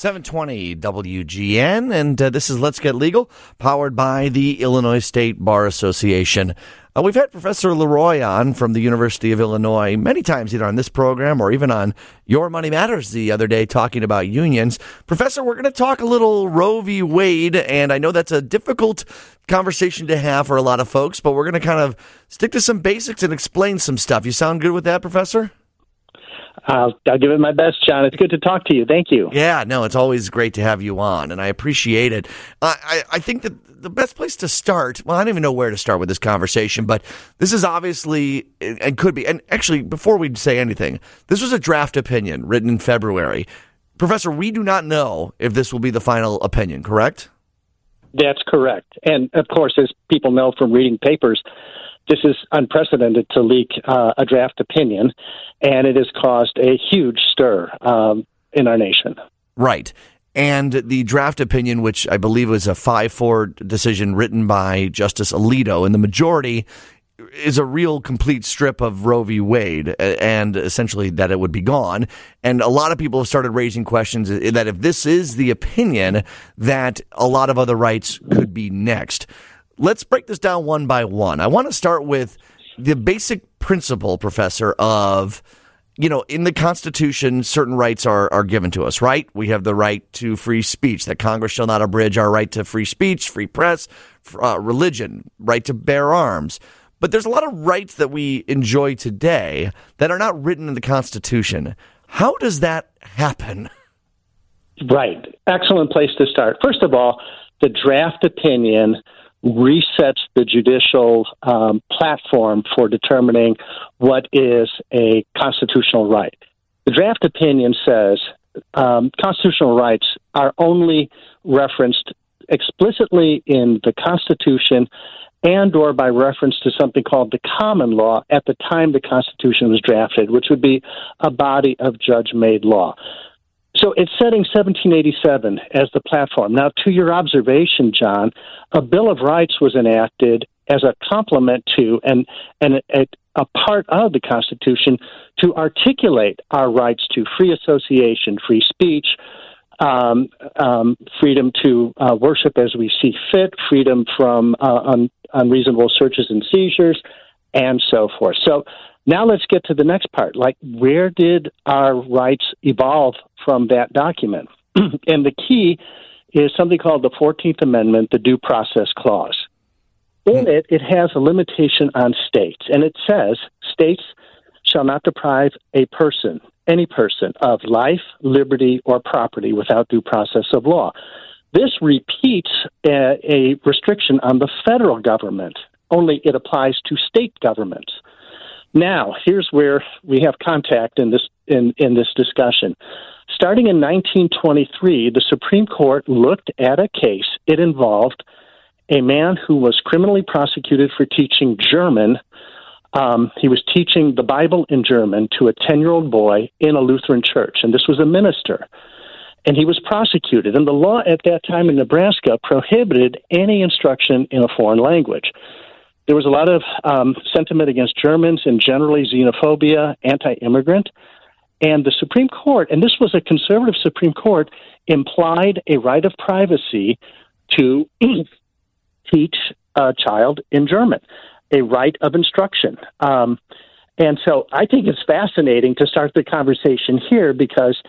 720 WGN, and uh, this is Let's Get Legal, powered by the Illinois State Bar Association. Uh, we've had Professor LeRoy on from the University of Illinois many times, either on this program or even on Your Money Matters the other day, talking about unions. Professor, we're going to talk a little Roe v. Wade, and I know that's a difficult conversation to have for a lot of folks, but we're going to kind of stick to some basics and explain some stuff. You sound good with that, Professor? I'll, I'll give it my best, John. It's good to talk to you. Thank you. Yeah, no, it's always great to have you on, and I appreciate it. I, I, I think that the best place to start, well, I don't even know where to start with this conversation, but this is obviously, and could be, and actually, before we say anything, this was a draft opinion written in February. Professor, we do not know if this will be the final opinion, correct? That's correct. And of course, as people know from reading papers, this is unprecedented to leak uh, a draft opinion, and it has caused a huge stir um, in our nation. Right. And the draft opinion, which I believe was a 5 4 decision written by Justice Alito, and the majority is a real complete strip of Roe v. Wade and essentially that it would be gone. And a lot of people have started raising questions that if this is the opinion, that a lot of other rights could be next. Let's break this down one by one. I want to start with the basic principle, Professor, of you know, in the Constitution, certain rights are, are given to us, right? We have the right to free speech, that Congress shall not abridge our right to free speech, free press, uh, religion, right to bear arms. But there's a lot of rights that we enjoy today that are not written in the Constitution. How does that happen? Right. Excellent place to start. First of all, the draft opinion resets the judicial um, platform for determining what is a constitutional right. The draft opinion says um, constitutional rights are only referenced explicitly in the Constitution and or by reference to something called the common law at the time the Constitution was drafted, which would be a body of judge-made law. So it's setting 1787 as the platform. Now, to your observation, John, a Bill of Rights was enacted as a complement to and, and a, a part of the Constitution to articulate our rights to free association, free speech, um, um, freedom to uh, worship as we see fit, freedom from uh, un- unreasonable searches and seizures, and so forth. So now let's get to the next part. Like, where did our rights evolve from that document? and the key is something called the 14th Amendment, the Due Process Clause. In it, it has a limitation on states, and it says states shall not deprive a person, any person, of life, liberty, or property without due process of law. This repeats a, a restriction on the federal government, only it applies to state governments. Now, here's where we have contact in this in, in this discussion. Starting in 1923, the Supreme Court looked at a case. It involved a man who was criminally prosecuted for teaching German. Um, he was teaching the Bible in German to a 10 year old boy in a Lutheran church, and this was a minister. And he was prosecuted. And the law at that time in Nebraska prohibited any instruction in a foreign language there was a lot of um, sentiment against Germans and generally xenophobia, anti immigrant. And the Supreme Court, and this was a conservative Supreme Court, implied a right of privacy to teach a child in German, a right of instruction. Um, and so I think it's fascinating to start the conversation here because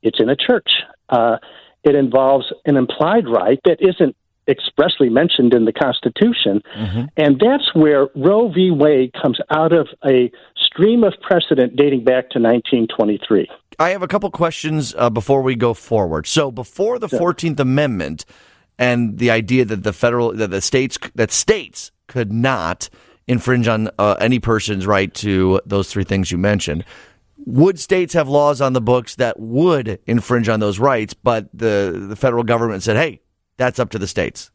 it's in a church. Uh, it involves an implied right that isn't expressly mentioned in the Constitution. Mm-hmm. And that's where Roe v. Wade comes out of a stream of precedent dating back to 1923. I have a couple questions uh, before we go forward. So, before the Fourteenth Amendment and the idea that the federal that the states that states could not infringe on uh, any person's right to those three things you mentioned. Would states have laws on the books that would infringe on those rights, but the, the federal government said, hey, that's up to the states.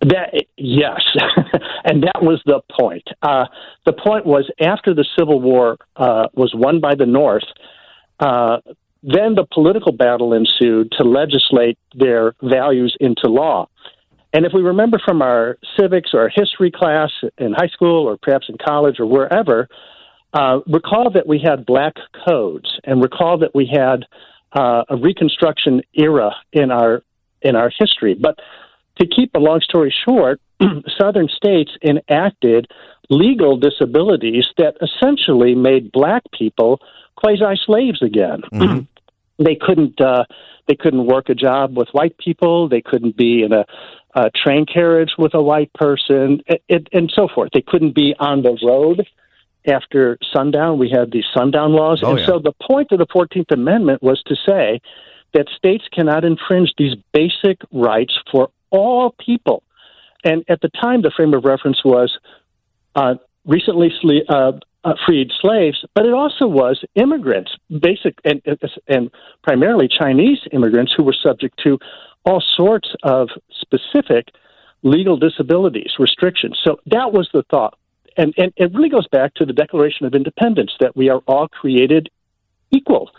That yes, and that was the point. Uh, the point was after the Civil War uh, was won by the North, uh, then the political battle ensued to legislate their values into law. And if we remember from our civics or history class in high school or perhaps in college or wherever, uh, recall that we had black codes and recall that we had uh, a Reconstruction era in our in our history. But to keep a long story short, Southern states enacted legal disabilities that essentially made black people quasi slaves again. Mm-hmm. they couldn't uh, they couldn't work a job with white people. They couldn't be in a, a train carriage with a white person, it, it, and so forth. They couldn't be on the road after sundown. We had these sundown laws, oh, and yeah. so the point of the Fourteenth Amendment was to say that states cannot infringe these basic rights for all people. And at the time, the frame of reference was uh, recently uh, uh, freed slaves, but it also was immigrants, basic and, and primarily Chinese immigrants who were subject to all sorts of specific legal disabilities, restrictions. So that was the thought. And, and it really goes back to the Declaration of Independence that we are all created equal.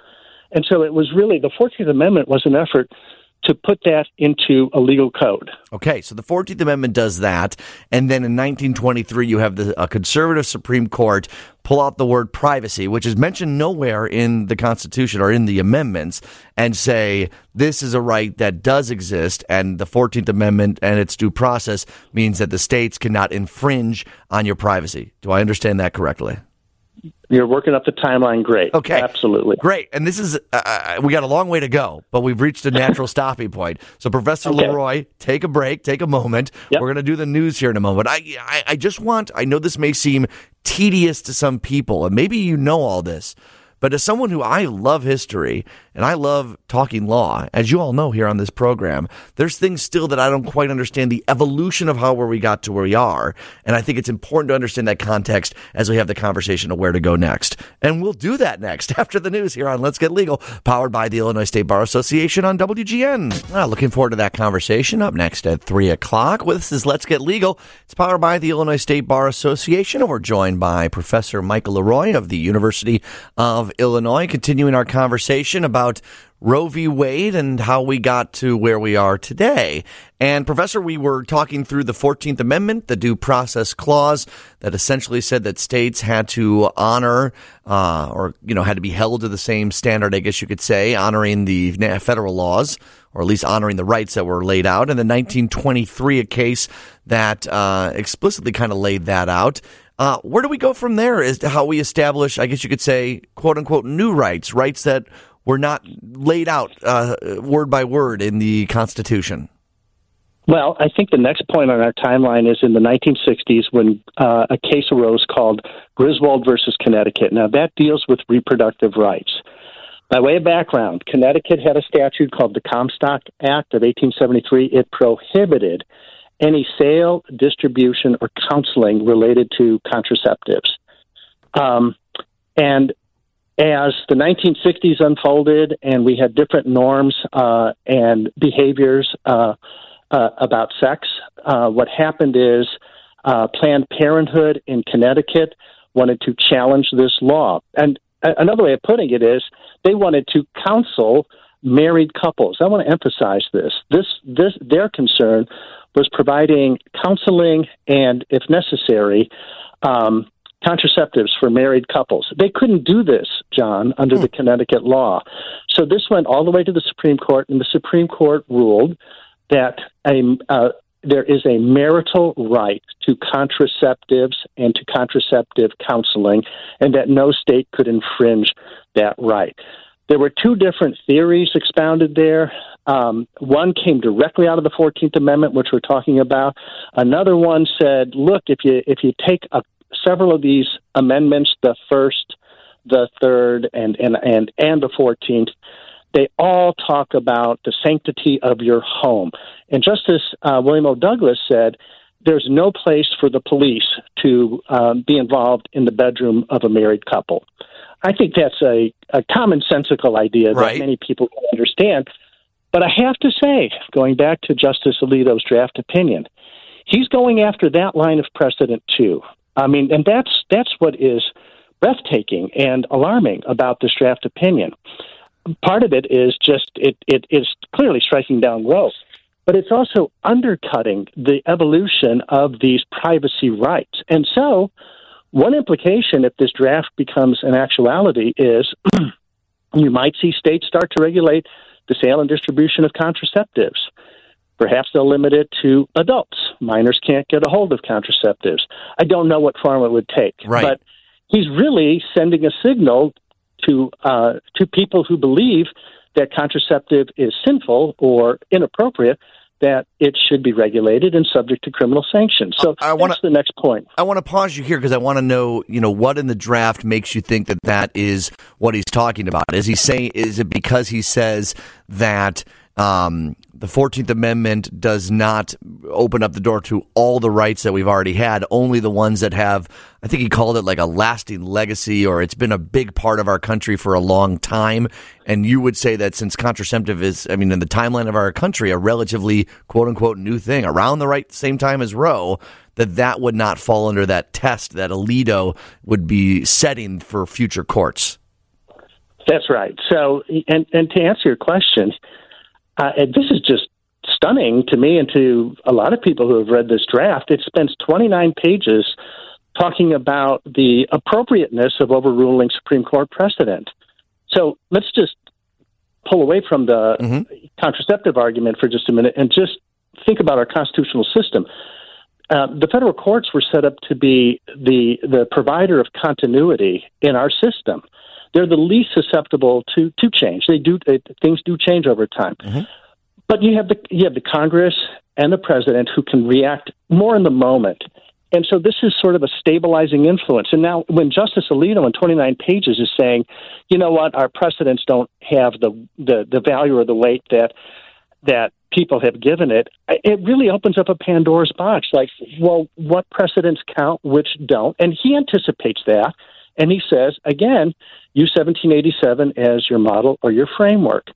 And so it was really the 14th Amendment was an effort to put that into a legal code. Okay, so the 14th Amendment does that. And then in 1923, you have the a conservative Supreme Court pull out the word privacy, which is mentioned nowhere in the Constitution or in the amendments, and say this is a right that does exist. And the 14th Amendment and its due process means that the states cannot infringe on your privacy. Do I understand that correctly? You're working up the timeline great. Okay. Absolutely. Great. And this is, uh, uh, we got a long way to go, but we've reached a natural stopping point. So, Professor Okay. LeRoy, take a break, take a moment. Yep. We're going to do the news here in a moment. I, I, I just want, I know this may seem tedious to some people, and maybe you know all this, but as someone who I love history and I love talking law, as you all know here on this program, there's things still that I don't quite understand the evolution of how where we got to where we are. And I think it's important to understand that context as we have the conversation of where to go next. And we'll do that next after the news here on Let's Get Legal, powered by the Illinois State Bar Association on WGN. Well, ah, looking forward to that conversation up next at 3 o'clock. Well, This is Let's Get Legal. It's powered by the Illinois State Bar Association, and we're joined by Professor Michael LeRoy of the University of Illinois, continuing our conversation about Roe v. Wade and how we got to where we are today. And Professor, we were talking through the 14th Amendment, the Due Process Clause that essentially said that states had to honor, uh, or, you know, had to be held to the same standard, I guess you could say, honoring the federal laws, or at least honoring the rights that were laid out. And then 1923, a case that, uh, explicitly kind of laid that out. Uh, where do we go from there as to how we establish, I guess you could say, quote unquote, new rights, rights that were not laid out uh, word by word in the Constitution? Well, I think the next point on our timeline is in the 1960s when uh, a case arose called Griswold versus Connecticut. Now, that deals with reproductive rights. By way of background, Connecticut had a statute called the Comstock Act of 1873. It prohibited any sale, distribution, or counseling related to contraceptives. Um, and as the 1960s unfolded and we had different norms uh, and behaviors uh, uh, about sex, uh, what happened is uh, Planned Parenthood in Connecticut wanted to challenge this law. And another way of putting it is they wanted to counsel married couples. I want to emphasize this. This, this, their concern was providing counseling and, if necessary, um, contraceptives for married couples. They couldn't do this, John, under the Connecticut law. So this went all the way to the Supreme Court, and the Supreme Court ruled that a, uh, there is a marital right to contraceptives and to contraceptive counseling, and that no state could infringe that right. There were two different theories expounded there. Um, one came directly out of the Fourteenth Amendment, which we're talking about. Another one said, "Look, if you if you take a, several of these amendments, the first, the third, and and and and the Fourteenth, they all talk about the sanctity of your home." And Justice uh, William O. Douglas said, "There's no place for the police to um, be involved in the bedroom of a married couple." I think that's a, a commonsensical idea Right. that many people can understand. But I have to say, going back to Justice Alito's draft opinion, he's going after that line of precedent too. I mean, and that's that's what is breathtaking and alarming about this draft opinion. Part of it is just it it is clearly striking down Roe, but it's also undercutting the evolution of these privacy rights. And so, one implication if this draft becomes an actuality is You might see states start to regulate the sale and distribution of contraceptives. Perhaps they'll limit it to adults. Minors can't get a hold of contraceptives. I don't know what form it would take, right. but he's really sending a signal to uh, to people who believe that contraceptive is sinful or inappropriate that it should be regulated and subject to criminal sanctions. So I wanna, that's the next point. I want to pause you here because I want to know, you know, what in the draft makes you think that that is what he's talking about? Is he saying? Is it because he says that um, the 14th Amendment does not open up the door to all the rights that we've already had, only the ones that have, I think he called it like a lasting legacy or it's been a big part of our country for a long time. And you would say that since contraceptive is, I mean, in the timeline of our country, a relatively quote unquote new thing around the right same time as Roe, that that would not fall under that test that Alito would be setting for future courts. That's right. So, and, and to answer your question, uh, this is just stunning to me and to a lot of people who have read this draft. It spends 29 pages talking about the appropriateness of overruling Supreme Court precedent. So let's just pull away from the mm-hmm. contraceptive argument for just a minute and just think about our constitutional system. Uh, the federal courts were set up to be the the provider of continuity in our system they're the least susceptible to to change. They do they, things do change over time, mm-hmm. but you have the you have the Congress and the president who can react more in the moment. And so this is sort of a stabilizing influence. And now, when Justice Alito in 29 pages is saying, you know what, our precedents don't have the, the, the value or the weight that that people have given it, it really opens up a Pandora's box. Like, well, what precedents count, which don't? And he anticipates that. And he says, again, use 1787 as your model or your framework.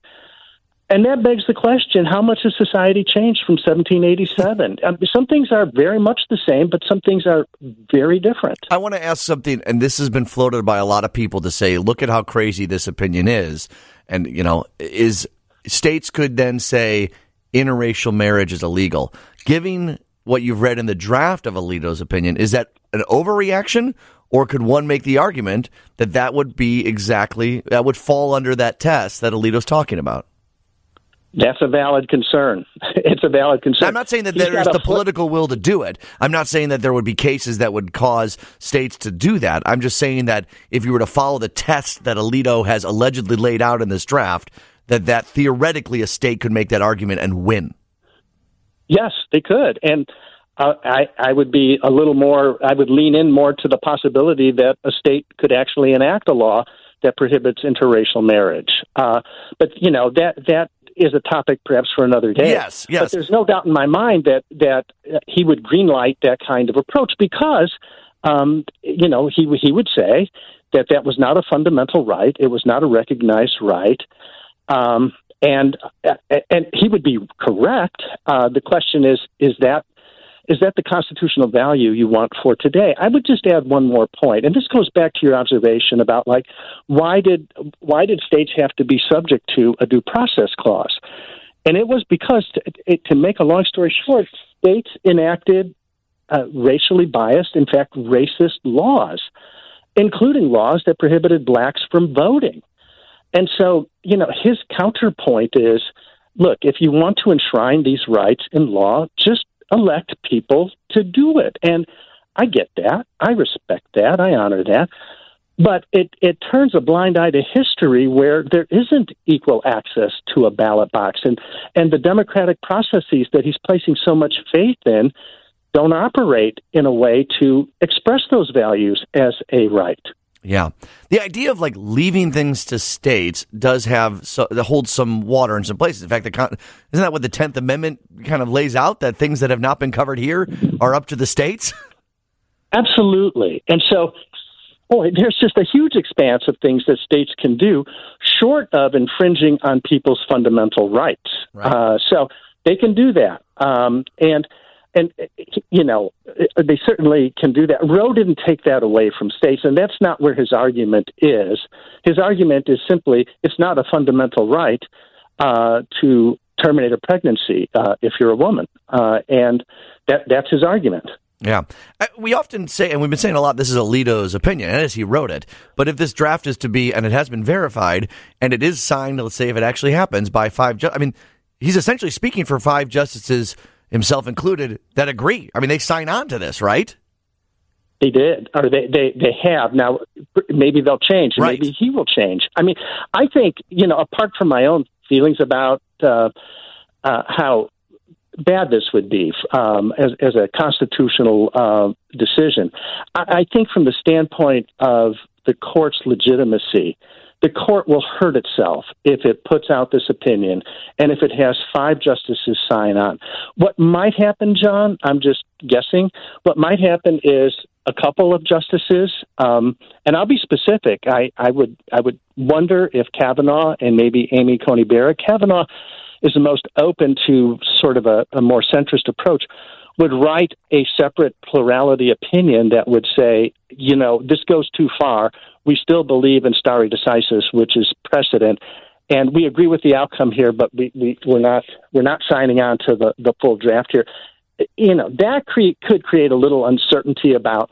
And that begs the question how much has society changed from 1787? Um, some things are very much the same, but some things are very different. I want to ask something, and this has been floated by a lot of people to say, look at how crazy this opinion is. And, you know, is states could then say interracial marriage is illegal. Giving what you've read in the draft of Alito's opinion, is that an overreaction or could one make the argument that that would be exactly, that would fall under that test that Alito's talking about? That's a valid concern. It's a valid concern. I'm not saying that there is the political will to do it. I'm not saying that there would be cases that would cause states to do that. I'm just saying that if you were to follow the test that Alito has allegedly laid out in this draft, that that theoretically a state could make that argument and win. Yes, they could. And uh, I, I would be a little more, I would lean in more to the possibility that a state could actually enact a law that prohibits interracial marriage. Uh, but, you know, that, that is a topic perhaps for another day. Yes, yes. But there's no doubt in my mind that, that he would greenlight that kind of approach because, um, you know, he, he would say that that was not a fundamental right. It was not a recognized right. Um, and and he would be correct. Uh, the question is: is that is that the constitutional value you want for today? I would just add one more point, and this goes back to your observation about like why did why did states have to be subject to a due process clause? And it was because, to, it, to make a long story short, states enacted uh, racially biased, in fact, racist laws, including laws that prohibited blacks from voting. And so, you know, his counterpoint is look, if you want to enshrine these rights in law, just elect people to do it. And I get that. I respect that. I honor that. But it, it turns a blind eye to history where there isn't equal access to a ballot box. And, and the democratic processes that he's placing so much faith in don't operate in a way to express those values as a right. Yeah, the idea of like leaving things to states does have so that holds some water in some places. In fact, the isn't that what the Tenth Amendment kind of lays out that things that have not been covered here are up to the states. Absolutely, and so boy, there's just a huge expanse of things that states can do, short of infringing on people's fundamental rights. Right. Uh, so they can do that, um, and and you know they certainly can do that. Roe didn't take that away from states, and that's not where his argument is. His argument is simply it's not a fundamental right uh, to terminate a pregnancy uh, if you're a woman, uh, and that that's his argument. Yeah. Uh, we often say, and we've been saying a lot, this is Alito's opinion, and as he wrote it. But if this draft is to be, and it has been verified, and it is signed, let's say if it actually happens, by five, ju- I mean, he's essentially speaking for five justices, himself included, that agree. I mean, they sign on to this, right? They did, or they, they, they have. Now, maybe they'll change. Right. Maybe he will change. I mean, I think, you know, apart from my own feelings about uh, uh, how bad this would be um, as, as a constitutional uh, decision, I, I think from the standpoint of the court's legitimacy, the court will hurt itself if it puts out this opinion and if it has five justices sign on. What might happen, John, I'm just guessing, what might happen is a couple of justices, um, and I'll be specific. I, I would I would wonder if Kavanaugh and maybe Amy Coney Barrett, Kavanaugh is the most open to sort of a, a more centrist approach, would write a separate plurality opinion that would say, you know, this goes too far. We still believe in stare decisis, which is precedent, and we agree with the outcome here, but we, we we're not we're not signing on to the the full draft here you know that cre- could create a little uncertainty about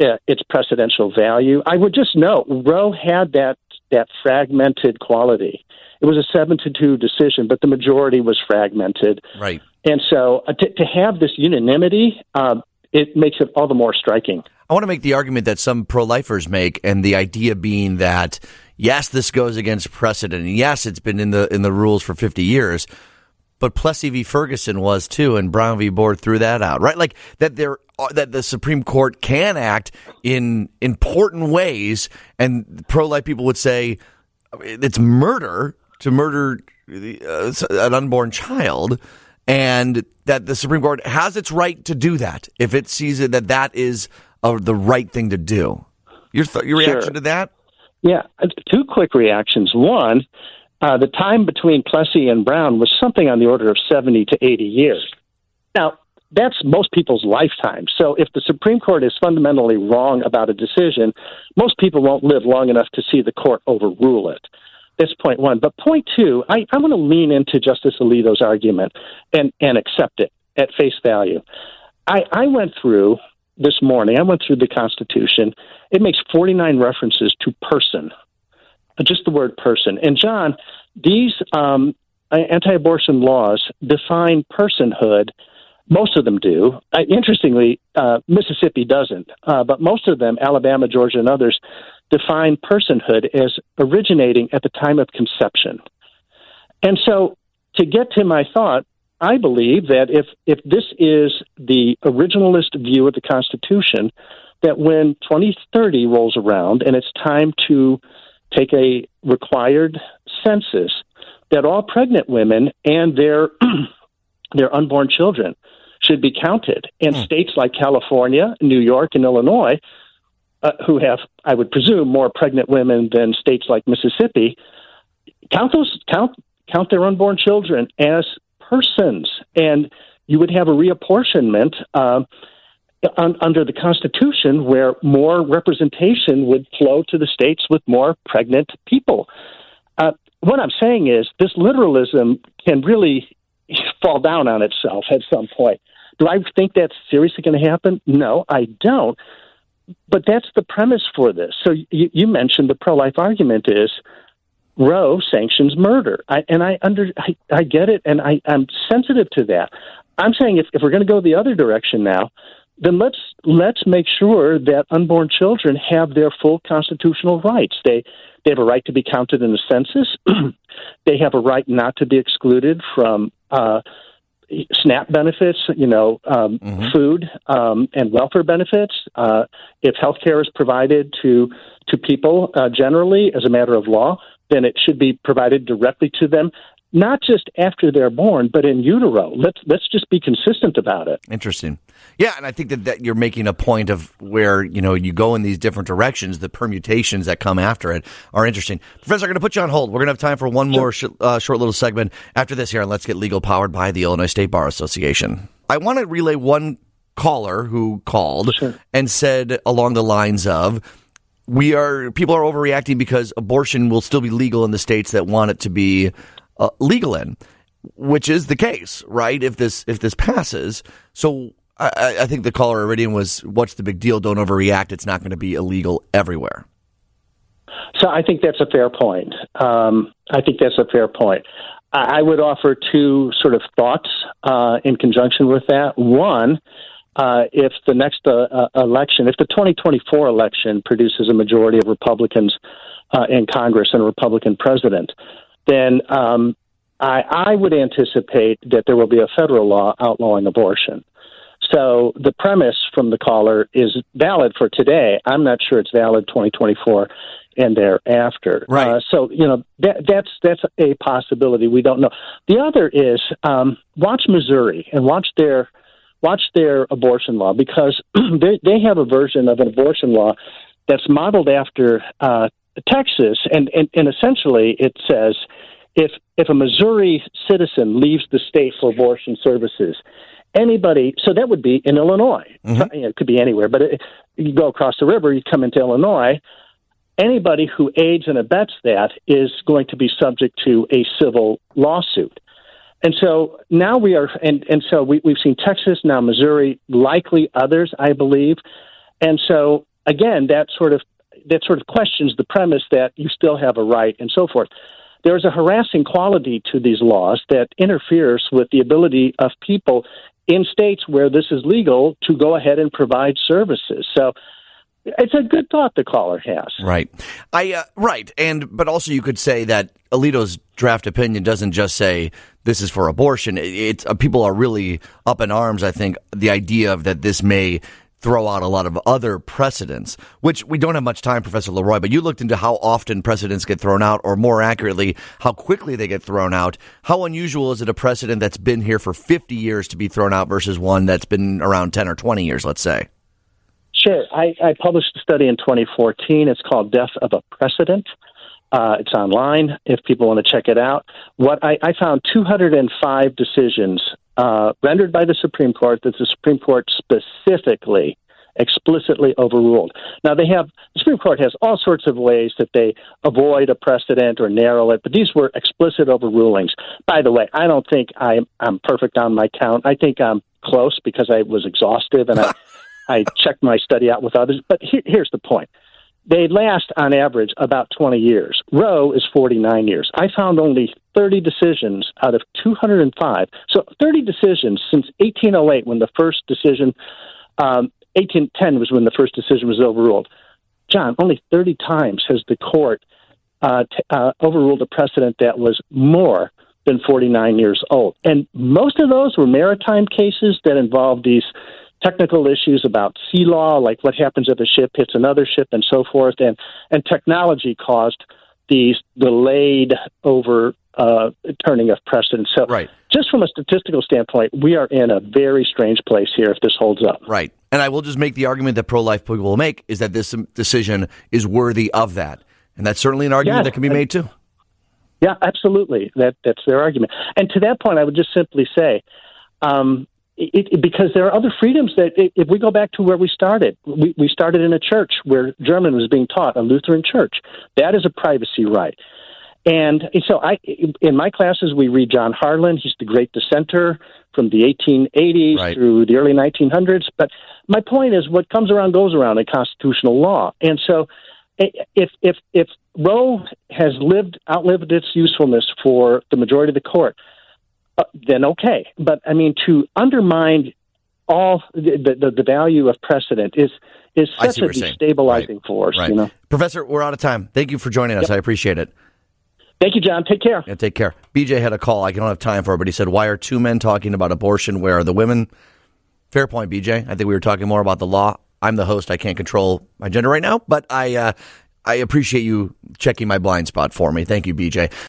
uh, its precedential value. I would just note Roe had that that fragmented quality. It was a seven to two decision, but the majority was fragmented. Right. And so uh, to, to have this unanimity, uh, it makes it all the more striking. I want to make the argument that some pro-lifers make, and the idea being that yes, this goes against precedent, and yes, it's been in the in the rules for fifty years, but Plessy v. Ferguson was too, and Brown v. Board threw that out, right? Like that there that the Supreme Court can act in important ways, and pro-life people would say it's murder to murder uh, an unborn child, and that the Supreme Court has its right to do that if it sees it that that is uh, the right thing to do. Your th- your reaction Sure. to that? Yeah, uh, two quick reactions. One, uh, the time between Plessy and Brown was something on the order of 70 to 80 years. Now, that's most people's lifetime. So if the Supreme Court is fundamentally wrong about a decision, most people won't live long enough to see the court overrule it. That's point one. But point two, I, I want to lean into Justice Alito's argument and, and accept it at face value. I, I went through this morning, I went through the Constitution. It makes 49 references to person, just the word person. And John, these um, anti abortion laws define personhood. Most of them do. Uh, interestingly, uh, Mississippi doesn't, uh, but most of them, Alabama, Georgia, and others, define personhood as originating at the time of conception. And so, to get to my thought, I believe that if if this is the originalist view of the Constitution, that when 2030 rolls around and it's time to take a required census, that all pregnant women and their their unborn children should be counted. And states like California, New York, and Illinois, uh, who have, I would presume, more pregnant women than states like Mississippi, count those count count their unborn children as persons, and you would have a reapportionment. Uh, un- under the Constitution, where more representation would flow to the states with more pregnant people. Uh, what I'm saying is, this literalism can really fall down on itself at some point. Do I think that's seriously going to happen? No, I don't. But that's the premise for this. So you, you mentioned the pro-life argument is Roe sanctions murder, I, and I under I, I get it, and I, I'm sensitive to that. I'm saying if, if we're going to go the other direction now, then let's let's make sure that unborn children have their full constitutional rights. They they have a right to be counted in the census. they have a right not to be excluded from uh, SNAP benefits, you know, um, food um, and welfare benefits. Uh, if health care is provided to to people uh, generally as a matter of law, then it should be provided directly to them, not just after they're born, but in utero. Let's let's just be consistent about it. Interesting. Yeah, and I think that, that you're making a point of where, you know, you go in these different directions, the permutations that come after it are interesting. Professor, I'm going to put you on hold. We're going to have time for one more sh- uh, short little segment after this here and Let's Get Legal, powered by the Illinois State Bar Association. I want to relay one caller who called and said along the lines of, we are people are overreacting because abortion will still be legal in the states that want it to be uh, legal in, which is the case, right? If this if this passes, so I, I think the caller Iridium was, "What's the big deal? Don't overreact. It's not going to be illegal everywhere." So I think that's a fair point. Um, I think that's a fair point. I would offer two sort of thoughts uh, in conjunction with that. One, uh, if the next uh, uh election, if the 2024 election produces a majority of Republicans uh, in Congress and a Republican president, then um, I, I would anticipate that there will be a federal law outlawing abortion. So the premise from the caller is valid for today. I'm not sure it's valid 2024 and thereafter. Right. Uh, so you know that, that's that's a possibility. We don't know. The other is um, watch Missouri and watch their watch their abortion law because they they have a version of an abortion law that's modeled after uh, Texas, and, and and essentially it says if if a Missouri citizen leaves the state for abortion services, anybody so that would be in Illinois. Mm-hmm. It could be anywhere, but it, you go across the river, you come into Illinois anybody who aids and abets that is going to be subject to a civil lawsuit. And so now we are, and, and so we, we've seen Texas, now Missouri, likely others, I believe. And so again, that sort of that sort of questions the premise that you still have a right and so forth. There's a harassing quality to these laws that interferes with the ability of people in states where this is legal to go ahead and provide services. So it's a good thought the caller has. Right. I uh, right, and but also you could say that Alito's draft opinion doesn't just say this is for abortion. It's it, uh, people are really up in arms. I think the idea of that this may throw out a lot of other precedents, which we don't have much time, Professor LeRoy, but you looked into how often precedents get thrown out, or more accurately, how quickly they get thrown out. How unusual is it a precedent that's been here for 50 years to be thrown out versus one that's been around 10 or 20 years, let's say? Sure. I, I published a study in 2014. It's called Death of a Precedent. Uh, it's online if people want to check it out. What I, I found 205 decisions uh, rendered by the Supreme Court that the Supreme Court specifically, explicitly overruled. Now they have the Supreme Court has all sorts of ways that they avoid a precedent or narrow it, but these were explicit overrulings. By the way, I don't think I'm I'm perfect on my count. I think I'm close because I was exhaustive and I. I checked my study out with others. But here, here's the point. They last, on average, about 20 years. Roe is 49 years. I found only 30 decisions out of 205. So 30 decisions since 1808, when the first decision, um, 1810 was when the first decision was overruled. John, only 30 times has the court uh, t- uh, overruled a precedent that was more than 49 years old. And most of those were maritime cases that involved these technical issues about sea law, like what happens if a ship hits another ship and so forth, and and technology caused these delayed over uh, turning of precedent. So, right. just from a statistical standpoint, we are in a very strange place here if this holds up. Right. And I will just make the argument that pro life people will make is that this decision is worthy of that. And that's certainly an argument that can be made too. Yeah, absolutely. That that's their argument. And to that point, I would just simply say, um, it, it, because there are other freedoms that, if we go back to where we started, we, we started in a church where German was being taught, a Lutheran church. That is a privacy right. And so, I in my classes we read John Harlan. He's the great dissenter from the 1880s right. through the early 1900s. But my point is, what comes around goes around in constitutional law. And so, if if if Roe has lived outlived its usefulness for the majority of the court, uh, then okay. But I mean, to undermine all the, the, the value of precedent is is such a destabilizing right. force. Right. You know, Professor, we're out of time. Thank you for joining us. Yep. I appreciate it. Thank you, John. Take care. Yeah, take care. BJ had a call. I don't have time for it, but he said, "Why are two men talking about abortion? Where are the women?" Fair point, BJ. I think we were talking more about the law. I'm the host. I can't control my gender right now, but I uh, I appreciate you checking my blind spot for me. Thank you, BJ.